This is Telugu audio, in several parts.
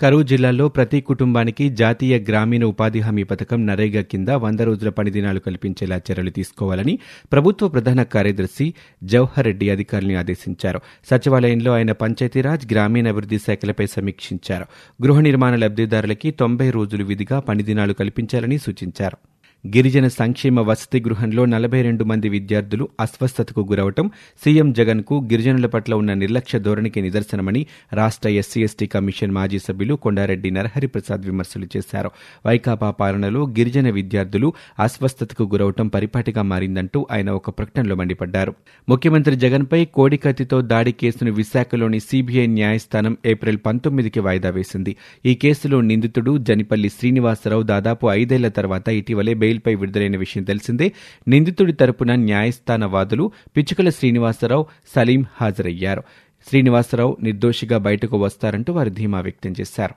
కరూ జిల్లాలో ప్రతి కుటుంబానికి జాతీయ గ్రామీణ ఉపాధి హామీ పథకం నరేగా కింద వంద రోజుల పని దినాలు కల్పించేలా చర్యలు తీసుకోవాలని ప్రభుత్వ ప్రధాన కార్యదర్శి జవహర్ రెడ్డి అధికారులను ఆదేశించారు. సచివాలయంలో ఆయన పంచాయతీరాజ్ గ్రామీణాభివృద్ధి శాఖలపై సమీక్షించారు. గృహ నిర్మాణ లబ్దిదారులకి తొంభై రోజులు విధిగా పని దినాలు కల్పించాలని సూచించారు. గిరిజన సంక్షేమ వసతి గృహంలో నలభై రెండు మంది విద్యార్థులు అస్వస్థతకు గురవటం సీఎం జగన్కు గిరిజనుల పట్ల ఉన్న నిర్లక్ష్య ధోరణికి నిదర్శనమని రాష్ట్ర ఎస్సీ ఎస్టీ కమిషన్ మాజీ సభ్యులు కొండారెడ్డి నరహరిప్రసాద్ విమర్శలు చేశారు. వైకాపా పాలనలో గిరిజన విద్యార్థులు అస్వస్థతకు గురవటం పరిపాటిగా మారిందంటూ ఆయన ఒక ప్రకటనలో మండిపడ్డారు. ముఖ్యమంత్రి జగన్పై కోడికత్తితో దాడి కేసును విశాఖలోని సీబీఐ న్యాయస్థానం ఏప్రిల్ పంతొమ్మిదికి వాయిదా వేసింది. ఈ కేసులో నిందితుడు జనిపల్లి శ్రీనివాసరావు దాదాపు ఐదేళ్ళ తర్వాత ఇటీవలే బెయిల్పై విడుదలైన విషయం తెలిసిందే. నిందితుడి తరపున న్యాయస్థాన వాదులు పిచ్చుకల శ్రీనివాసరావు సలీం హాజరయ్యారు. శ్రీనివాసరావు నిర్దోషిగా బయటకు వస్తారంటూ వారు ధీమా వ్యక్తం చేశారు.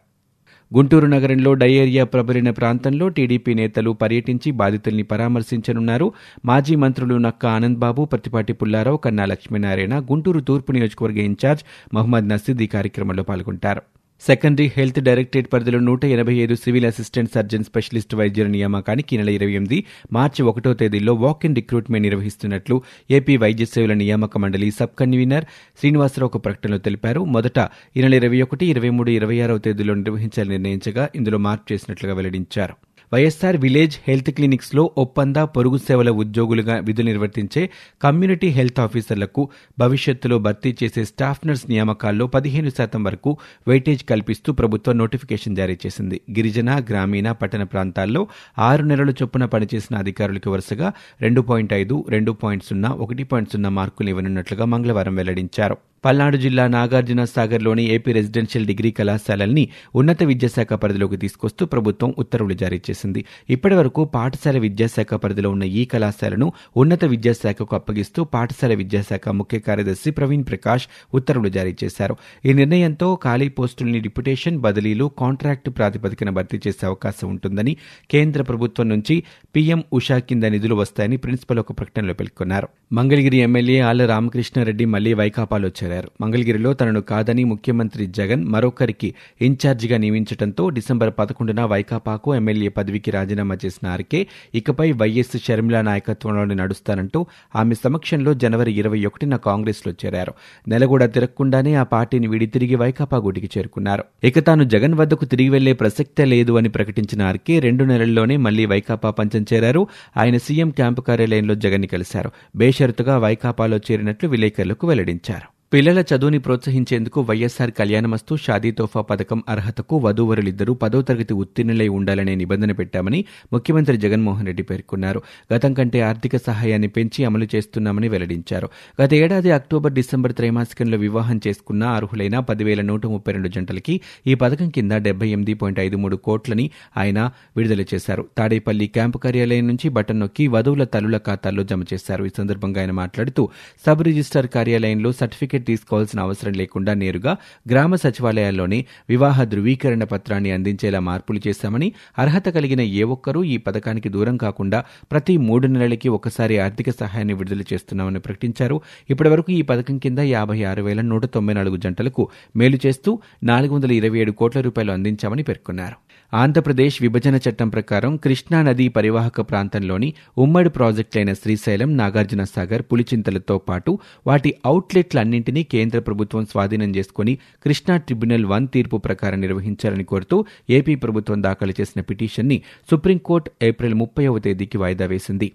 గుంటూరు నగరంలో డయేరియా ప్రబలిన ప్రాంతంలో టీడీపీ నేతలు పర్యటించి బాధితుల్ని పరామర్శించనున్నారు. మాజీ మంత్రులు నక్క ఆనందబాబు ప్రతిపాటి పుల్లారావు కన్నా లక్ష్మీనారాయణ గుంటూరు తూర్పు నియోజకవర్గ ఇన్ఛార్జ్ మహమ్మద్ నసీద్ ఈ కార్యక్రమంలో పాల్గొంటారు. సెకండరీ హెల్త్ డైరెక్టరేట్ పరిధిలో నూట ఎనభై ఐదు సివిల్ అసిస్టెంట్ సర్జన్ స్పెషలిస్ట్ వైద్యుల నియామకానికి ఈ నెల ఇరవై ఎనిమిది మార్చి ఒకటో తేదీలో వాక్ ఇన్ రిక్రూట్మెంట్ నిర్వహిస్తున్నట్లు ఏపీ వైద్య సేవల నియామక మండలి సబ్ కన్వీనర్ శ్రీనివాసరావు ఒక ప్రకటనలో తెలిపారు. మొదట ఈ నెల ఇరవై ఒకటి ఇరవై మూడు ఇరవై ఆరవ తేదీలో నిర్వహించాలని నిర్ణయించగా ఇందులో మార్పు చేసినట్లుగా వెల్లడించారు. వైఎస్సార్ విలేజ్ హెల్త్ క్లినిక్స్లో ఒప్పంద పొరుగు సేవల ఉద్యోగులుగా విధులు నిర్వర్తించే కమ్యూనిటీ హెల్త్ ఆఫీసర్లకు భవిష్యత్తులో భర్తీ చేసే స్టాఫ్ నర్స్ నియామకాల్లో పదిహేను శాతం వరకు వెయిటేజ్ కల్పిస్తూ ప్రభుత్వం నోటిఫికేషన్ జారీ చేసింది. గిరిజన గ్రామీణ పట్టణ ప్రాంతాల్లో ఆరు నెలల చొప్పున పనిచేసిన అధికారులకు వరుసగా రెండు పాయింట్ ఐదు రెండు పాయింట్ సున్నా ఒకటి పాయింట్ సున్నా మార్కులు ఇవ్వనున్నట్లుగా మంగళవారం వెల్లడించారు. పల్నాడు జిల్లా నాగార్జున సాగర్లోని ఏపీ రెసిడెన్షియల్ డిగ్రీ కళాశాలల్ని ఉన్నత విద్యాశాఖ పరిధిలోకి తీసుకొస్తూ ప్రభుత్వం ఉత్తర్వులు జారీ చేసింది. ఇప్పటి వరకు పాఠశాల విద్యాశాఖ పరిధిలో ఉన్న ఈ కళాశాలను ఉన్నత విద్యాశాఖకు అప్పగిస్తూ పాఠశాల విద్యాశాఖ ముఖ్య కార్యదర్శి ప్రవీణ్ ప్రకాష్ ఉత్తర్వులు జారీ చేశారు. ఈ నిర్ణయంతో ఖాళీ పోస్టుల్ని డిప్యుటేషన్ బదిలీలు కాంట్రాక్టు ప్రాతిపదికన భర్తీ చేసే అవకాశం ఉంటుందని కేంద్ర ప్రభుత్వం నుంచి పీఎం ఉషా కింద నిధులు వస్తాయని ప్రిన్సిపల్ ఒక ప్రకటనలో పేర్కొన్నారు. మంగళగిరి ఎమ్మెల్యే ఆళ్ళ రామకృష్ణారెడ్డి మళ్ళీ వైకాపాలో చేరారు. మంగళగిరిలో తనను కాదని ముఖ్యమంత్రి జగన్ మరొకరికి ఇన్ఛార్జిగా నియమించడంతో డిసెంబర్ పదకొండున వైకాపాకు ఎమ్మెల్యే పదవికి రాజీనామా చేసిన ఆర్కే ఇకపై వైఎస్ షర్మిల నాయకత్వంలోనే నడుస్తానంటూ ఆమె సమక్షంలో జనవరి ఇరవై ఒకటిన కాంగ్రెస్లో చేరారు. నెల కూడా తిరగకుండానే ఆ పార్టీని వీడి తిరిగి వైకాపా గూటికి చేరుకున్నారు. ఇక తాను జగన్ వద్దకు తిరిగి వెళ్ళే ప్రసక్తే లేదు అని ప్రకటించిన ఆర్కే రెండు నెలల్లోనే మళ్ళీ వైకాపా పంచం చేరారు. ఆయన సీఎం క్యాంపు కార్యాలయంలో జగన్ని కలిశారు బేషరతుగా వైకాపాలో చేరినట్లు విలేకరులకు వెల్లడించారు. పిల్లల చదువుని ప్రోత్సహించేందుకు వైఎస్సార్ కళ్యాణమస్తు షాదీ తోఫా పథకం అర్హతకు వధూవరులిద్దరూ పదో తరగతి ఉత్తీర్ణులై ఉండాలనే నిబంధన పెట్టామని ముఖ్యమంత్రి జగన్మోహన్ రెడ్డి పేర్కొన్నారు. గతం కంటే ఆర్థిక సహాయాన్ని పెంచి అమలు చేస్తున్నామని వెల్లడించారు. గత ఏడాది అక్టోబర్ డిసెంబర్ త్రైమాసికంలో వివాహం చేసుకున్న అర్హులైన పదివేల నూట ముప్పై రెండు జంటలకి ఈ పథకం కింద డెబ్బై ఎనిమిది పాయింట్ ఐదు మూడు కోట్లని ఆయన విడుదల చేశారు. తాడేపల్లి క్యాంపు కార్యాలయం నుంచి బటన్ నొక్కి వధువుల తల్లుల ఖాతాల్లో జమ చేశారు. ఈ సందర్భంగా ఆయన మాట్లాడుతూ సబ్ రిజిస్టార్ కార్యాలయంలో సర్టిఫికెట్ తీసుకోవాల్సిన అవసరం లేకుండా నేరుగా గ్రామ సచివాలయాల్లోనే వివాహ ధృవీకరణ పత్రాన్ని అందించేలా మార్పులు చేశామని అర్హత కలిగిన ఏ ఒక్కరూ ఈ పథకానికి దూరం కాకుండా ప్రతి మూడు నెలలకి ఒకసారి ఆర్థిక సహాయాన్ని విడుదల చేస్తున్నామని ప్రకటించారు. ఇప్పటివరకు ఈ పథకం కింద యాభై ఆరు వేల నూట తొంభై నాలుగు జంటలకు మేలు చేస్తూ నాలుగు వందల ఇరవై ఏడు కోట్ల రూపాయలు అందించామని పేర్కొన్నారు. ఆంధ్రప్రదేశ్ విభజన చట్టం ప్రకారం కృష్ణా నదీ పరివాహక ప్రాంతంలోని ఉమ్మడి ప్రాజెక్టులైన శ్రీశైలం నాగార్జున సాగర్ పులిచింతలతో పాటు వాటి అవుట్లెట్లన్నింటినీ కేంద్ర ప్రభుత్వం స్వాధీనం చేసుకుని కృష్ణా ట్రిబ్యునల్ వన్ తీర్పు ప్రకారం నిర్వహించాలని కోరుతూ ఏపీ ప్రభుత్వం దాఖలు చేసిన పిటిషన్ని సుప్రీంకోర్టు ఏప్రిల్ ముప్పైవ తేదీకి వాయిదా వేసింది.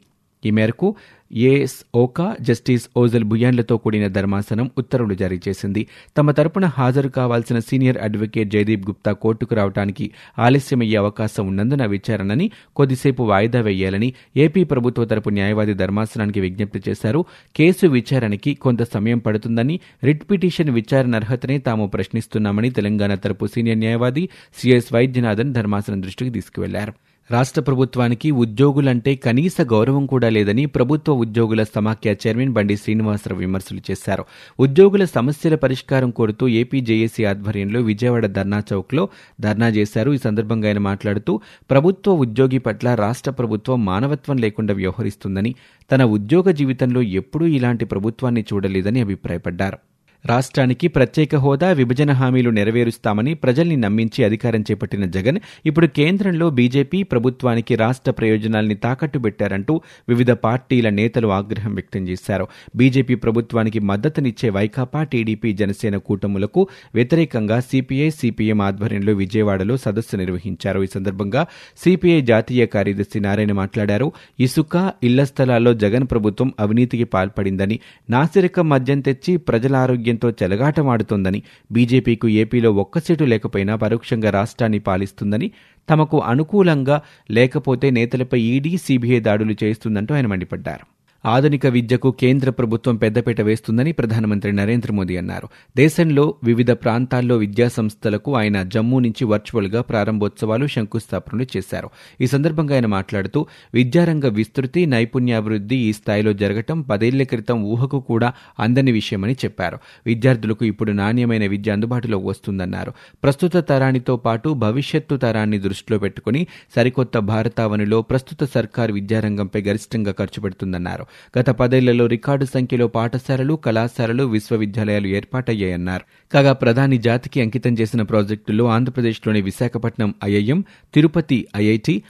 ఈ మేరకు ఏఎస్ ఓకా జస్టిస్ ఓజల్ బుయాన్లతో కూడిన ధర్మాసనం ఉత్తర్వులు జారీ చేసింది. తమ తరపున హాజరు కావాల్సిన సీనియర్ అడ్వకేట్ జయదీప్ గుప్తా కోర్టుకు రావడానికి ఆలస్యమయ్యే అవకాశం ఉన్నందున విచారణని కొద్దిసేపు వాయిదా వేయాలని ఏపీ ప్రభుత్వ తరపు న్యాయవాది ధర్మాసనానికి విజ్ఞప్తి చేశారు. కేసు విచారణకి కొంత సమయం పడుతుందని రిట్ పిటిషన్ విచారణ అర్హతనే తాము ప్రశ్నిస్తున్నామని తెలంగాణ తరపు సీనియర్ న్యాయవాది సిఎస్ వైద్యనాథన్ ధర్మాసనం దృష్టికి తీసుకువెళ్ళారు. రాష్ట్ర ప్రభుత్వానికి ఉద్యోగులంటే కనీస గౌరవం కూడా లేదని ప్రభుత్వ ఉద్యోగుల సమాఖ్య చైర్మన్ బండి శ్రీనివాసరావు విమర్శలు చేశారు. ఉద్యోగుల సమస్యల పరిష్కారం కోరుతూ ఏపీ జేఏసీ ఆధ్వర్యంలో విజయవాడ ధర్నా చౌక్లో ధర్నా చేశారు. ఈ సందర్భంగా ఆయన మాట్లాడుతూ ప్రభుత్వ ఉద్యోగి పట్ల రాష్ట్ర ప్రభుత్వం మానవత్వం లేకుండా వ్యవహరిస్తుందని తన ఉద్యోగ జీవితంలో ఎప్పుడూ ఇలాంటి ప్రభుత్వాన్ని చూడలేదని అభిప్రాయపడ్డారు. రాష్ట్రానికి ప్రత్యేక హోదా విభజన హామీలు నెరవేరుస్తామని ప్రజల్ని నమ్మించి అధికారం చేపట్టిన జగన్ ఇప్పుడు కేంద్రంలో బీజేపీ ప్రభుత్వానికి రాష్ట్ర ప్రయోజనాల్ని తాకట్టు పెట్టారంటూ వివిధ పార్టీల నేతలు ఆగ్రహం వ్యక్తం చేశారు. బీజేపీ ప్రభుత్వానికి మద్దతునిచ్చే వైకాపా టీడీపీ జనసేన కూటములకు వ్యతిరేకంగా సిపిఐ సిపిఎం ఆధ్వర్యంలో విజయవాడలో సదస్సు నిర్వహించారు. ఈ సందర్భంగా సిపిఐ జాతీయ కార్యదర్శి నారాయణ మాట్లాడారు. ఇసుక ఇళ్ళ స్థలాల్లో జగన్ ప్రభుత్వం అవినీతికి పాల్పడిందని నాసిరకం మద్యం తెచ్చి ప్రజల ఆరోగ్యంతో చెలగాటమాడుతోందని బీజేపీకు ఏపీలో ఒక్క సీటు లేకపోయినా పరోక్షంగా రాష్ట్రాన్ని పాలిస్తుందని తమకు అనుకూలంగా లేకపోతే నేతలపై ఈడీ సీబీఐ దాడులు చేస్తుందంటూ ఆయన మండిపడ్డారు. ఆధునిక విద్యకు కేంద్ర ప్రభుత్వం పెద్దపీట వేస్తుందని ప్రధానమంత్రి నరేంద్ర మోదీ అన్నారు. దేశంలో వివిధ ప్రాంతాల్లో విద్యా సంస్థలకు ఆయన జమ్మూ నుంచి వర్చువల్గా ప్రారంభోత్సవాలు శంకుస్థాపనలు చేశారు. ఈ సందర్భంగా ఆయన మాట్లాడుతూ విద్యారంగ విస్తృతి నైపుణ్యాభివృద్ధి ఈ స్థాయిలో జరగటం పదేళ్ళ క్రితం ఊహకు కూడా అందని విషయమని చెప్పారు. విద్యార్థులకు ఇప్పుడు నాణ్యమైన విద్య అందుబాటులోకి వస్తుందన్నారు. ప్రస్తుత తరానితో పాటు భవిష్యత్తు తరాన్ని దృష్టిలో పెట్టుకుని సరికొత్త భారతావనిలో ప్రస్తుత సర్కారు విద్యారంగంపై గరిష్టంగా ఖర్చు పెడుతుందన్నారు. గత పదేళ్ళలో రికార్డు సంఖ్యలో పాఠశాలలు కళాశాలలు విశ్వవిద్యాలయాలు ఏర్పాటయ్యాయన్నారు. కాగా ప్రధాని జాతికి అంకితం చేసిన ప్రాజెక్టుల్లో ఆంధ్రప్రదేశ్లోని Visakhapatnam IIM Tirupati IIT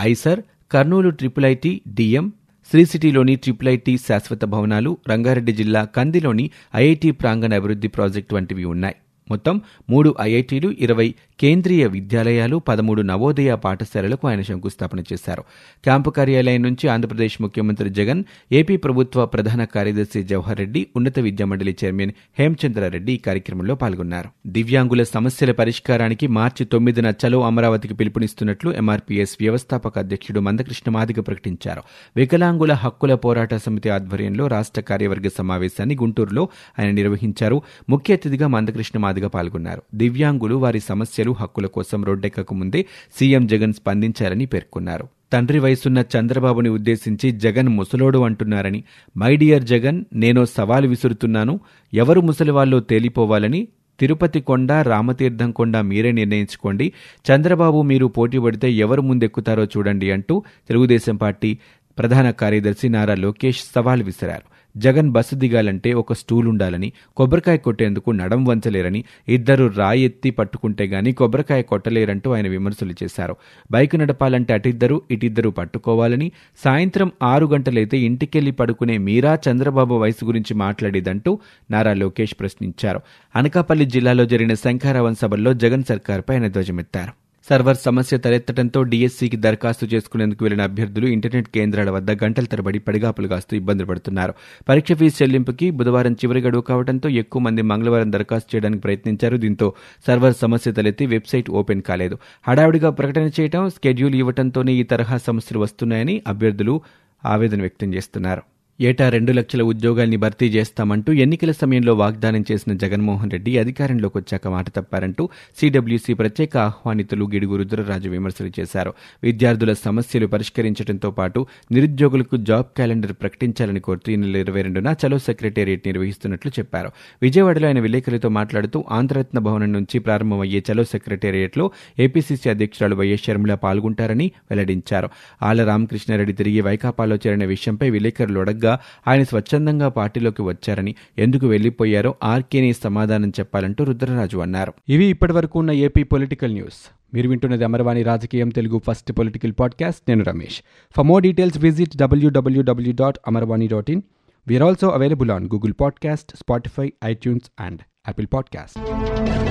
IISER Kurnool triple IT DM Sri సిటీలోని ట్రిపుల్ ఐటీ శాశ్వత భవనాలు రంగారెడ్డి జిల్లా కందిలోని ఐఐటి ప్రాంగణ అభివృద్ధి ప్రాజెక్టు వంటివి ఉన్నాయి. మొత్తం మూడు ఐఐటీలు ఇరవై కేంద్రీయ విద్యాలయాలు పదమూడు నవోదయ పాఠశాలలకు ఆయన శంకుస్థాపన చేశారు. క్యాంపు కార్యాలయం నుంచి ఆంధ్రప్రదేశ్ ముఖ్యమంత్రి జగన్ ఏపీ ప్రభుత్వ ప్రధాన కార్యదర్శి జవహర్ రెడ్డి ఉన్నత విద్యామండలి చైర్మన్ హేమచంద్రారెడ్డి ఈ కార్యక్రమంలో పాల్గొన్నారు. దివ్యాంగుల సమస్యల పరిష్కారానికి మార్చి తొమ్మిదిన చలో అమరావతికి పిలుపునిస్తున్నట్లు ఎంఆర్పీఎస్ వ్యవస్థాపక అధ్యక్షుడు మందకృష్ణ మాదిగ ప్రకటించారు. వికలాంగుల హక్కుల పోరాట సమితి ఆధ్వర్యంలో రాష్ట్ర కార్యవర్గ సమావేశాన్ని గుంటూరులో ఆయన నిర్వహించారు. ముఖ్య అతిథిగా మందకృష్ణ మాదిగ పాల్గొన్నారు. దివ్యాంగులు వారి సమస్యలు హక్కుల కోసం రోడ్డెక్కక ముందే సీఎం జగన్ స్పందించారని పేర్కొన్నారు. తండ్రి వయసున్న చంద్రబాబుని ఉద్దేశించి జగన్ ముసలోడు అంటున్నారని మై డియర్ జగన్ నేను సవాలు విసురుతున్నాను. ఎవరు ముసలివాళ్ళో తేలిపోవాలని తిరుపతి కొండ రామతీర్థం కొండ మీరే నిర్ణయించుకోండి. చంద్రబాబు మీరు పోటీ పడితే ఎవరు ముందెక్కుతారో చూడండి అంటూ తెలుగుదేశం పార్టీ ప్రధాన కార్యదర్శి నారా లోకేష్ సవాల్ విసిరారు. జగన్ బస్సు దిగాలంటే ఒక స్టూల్ ఉండాలని కొబ్బరికాయ కొట్టేందుకు నడం వంచలేరని ఇద్దరు రాయెత్తి పట్టుకుంటే గాని కొబ్బరికాయ కొట్టలేరంటూ ఆయన విమర్శలు చేశారు. బైక్ నడపాలంటే అటిద్దరు ఇటిద్దరు పట్టుకోవాలని సాయంత్రం ఆరు గంటలైతే ఇంటికెళ్ళి పడుకునే మీరా చంద్రబాబు వయసు గురించి మాట్లాడేదంటూ నారా లోకేష్ ప్రశ్నించారు. అనకాపల్లి జిల్లాలో జరిగిన శంఖారావం సభల్లో జగన్ సర్కార్పై ఆయన ధ్వజమెత్తారు. సర్వర్ సమస్య తలెత్తడంతో డీఎస్సీకి దరఖాస్తు చేసుకునేందుకు వెళ్ళిన అభ్యర్థులు ఇంటర్నెట్ కేంద్రాల వద్ద గంటల తరబడి పడిగాపులు కాస్తూ ఇబ్బందులు పడుతున్నారు. పరీక్ష ఫీజు చెల్లింపుకి బుధవారం చివరి గడువు కావడంతో ఎక్కువ మంది మంగళవారం దరఖాస్తు చేయడానికి ప్రయత్నించారు. దీంతో సర్వర్ సమస్య తలెత్తి వెబ్సైట్ ఓపెన్ కాలేదు. హడావిడిగా ప్రకటన చేయడం స్కెడ్యూల్ ఇవ్వడంతోనే ఈ తరహా సమస్యలు వస్తున్నాయని అభ్యర్థులు ఆవేదన వ్యక్తం చేస్తున్నారు. ఏటా రెండు లక్షల ఉద్యోగాల్ని భర్తీ చేస్తామంటూ ఎన్నికల సమయంలో వాగ్దానం చేసిన జగన్మోహన్ రెడ్డి అధికారంలోకి వచ్చాక మాట తప్పారంటూ సీడబ్ల్యూసీ ప్రత్యేక ఆహ్వానితులు గిడుగు రుద్రరాజు విమర్శలు చేశారు. విద్యార్థుల సమస్యలు పరిష్కరించడంతో పాటు నిరుద్యోగులకు జాబ్ క్యాలెండర్ ప్రకటించాలని కోరుతూ ఈ నెల ఇరవై రెండున చలో సెక్రటేరియట్ నిర్వహిస్తున్నట్లు చెప్పారు. విజయవాడలో ఆయన విలేకరులతో మాట్లాడుతూ ఆంధ్రరత్న భవనం నుంచి ప్రారంభమయ్యే చలో సెక్రటేరియట్లో ఏపీసీసీ అధ్యక్షురాలు వైఎస్ షర్మిల పాల్గొంటారని వెల్లడించారు. ఆళ్ళ రామకృష్ణారెడ్డి తిరిగి వైకాపాలో చేరిన విషయంపై విలేకరులు అడగ్గా ఆయన స్వచ్ఛందంగా పార్టీలోకి వచ్చారని ఎందుకు వెళ్ళిపోయారో ఆర్కేని సమాధానం చెప్పాలంటూ రుద్రరాజు అన్నారు. ఇవి ఇప్పటివరకు ఉన్న ఏపీ పొలిటికల్ న్యూస్. మీరు వింటున్నది అమరవాణి రాజకీయం తెలుగు ఫస్ట్ పొలిటికల్ పాడ్కాస్ట్. నేను Ramesh. For more details visit W W W dot Amarvani dot in we are also available on Google podcast Spotify iTunes and Apple podcast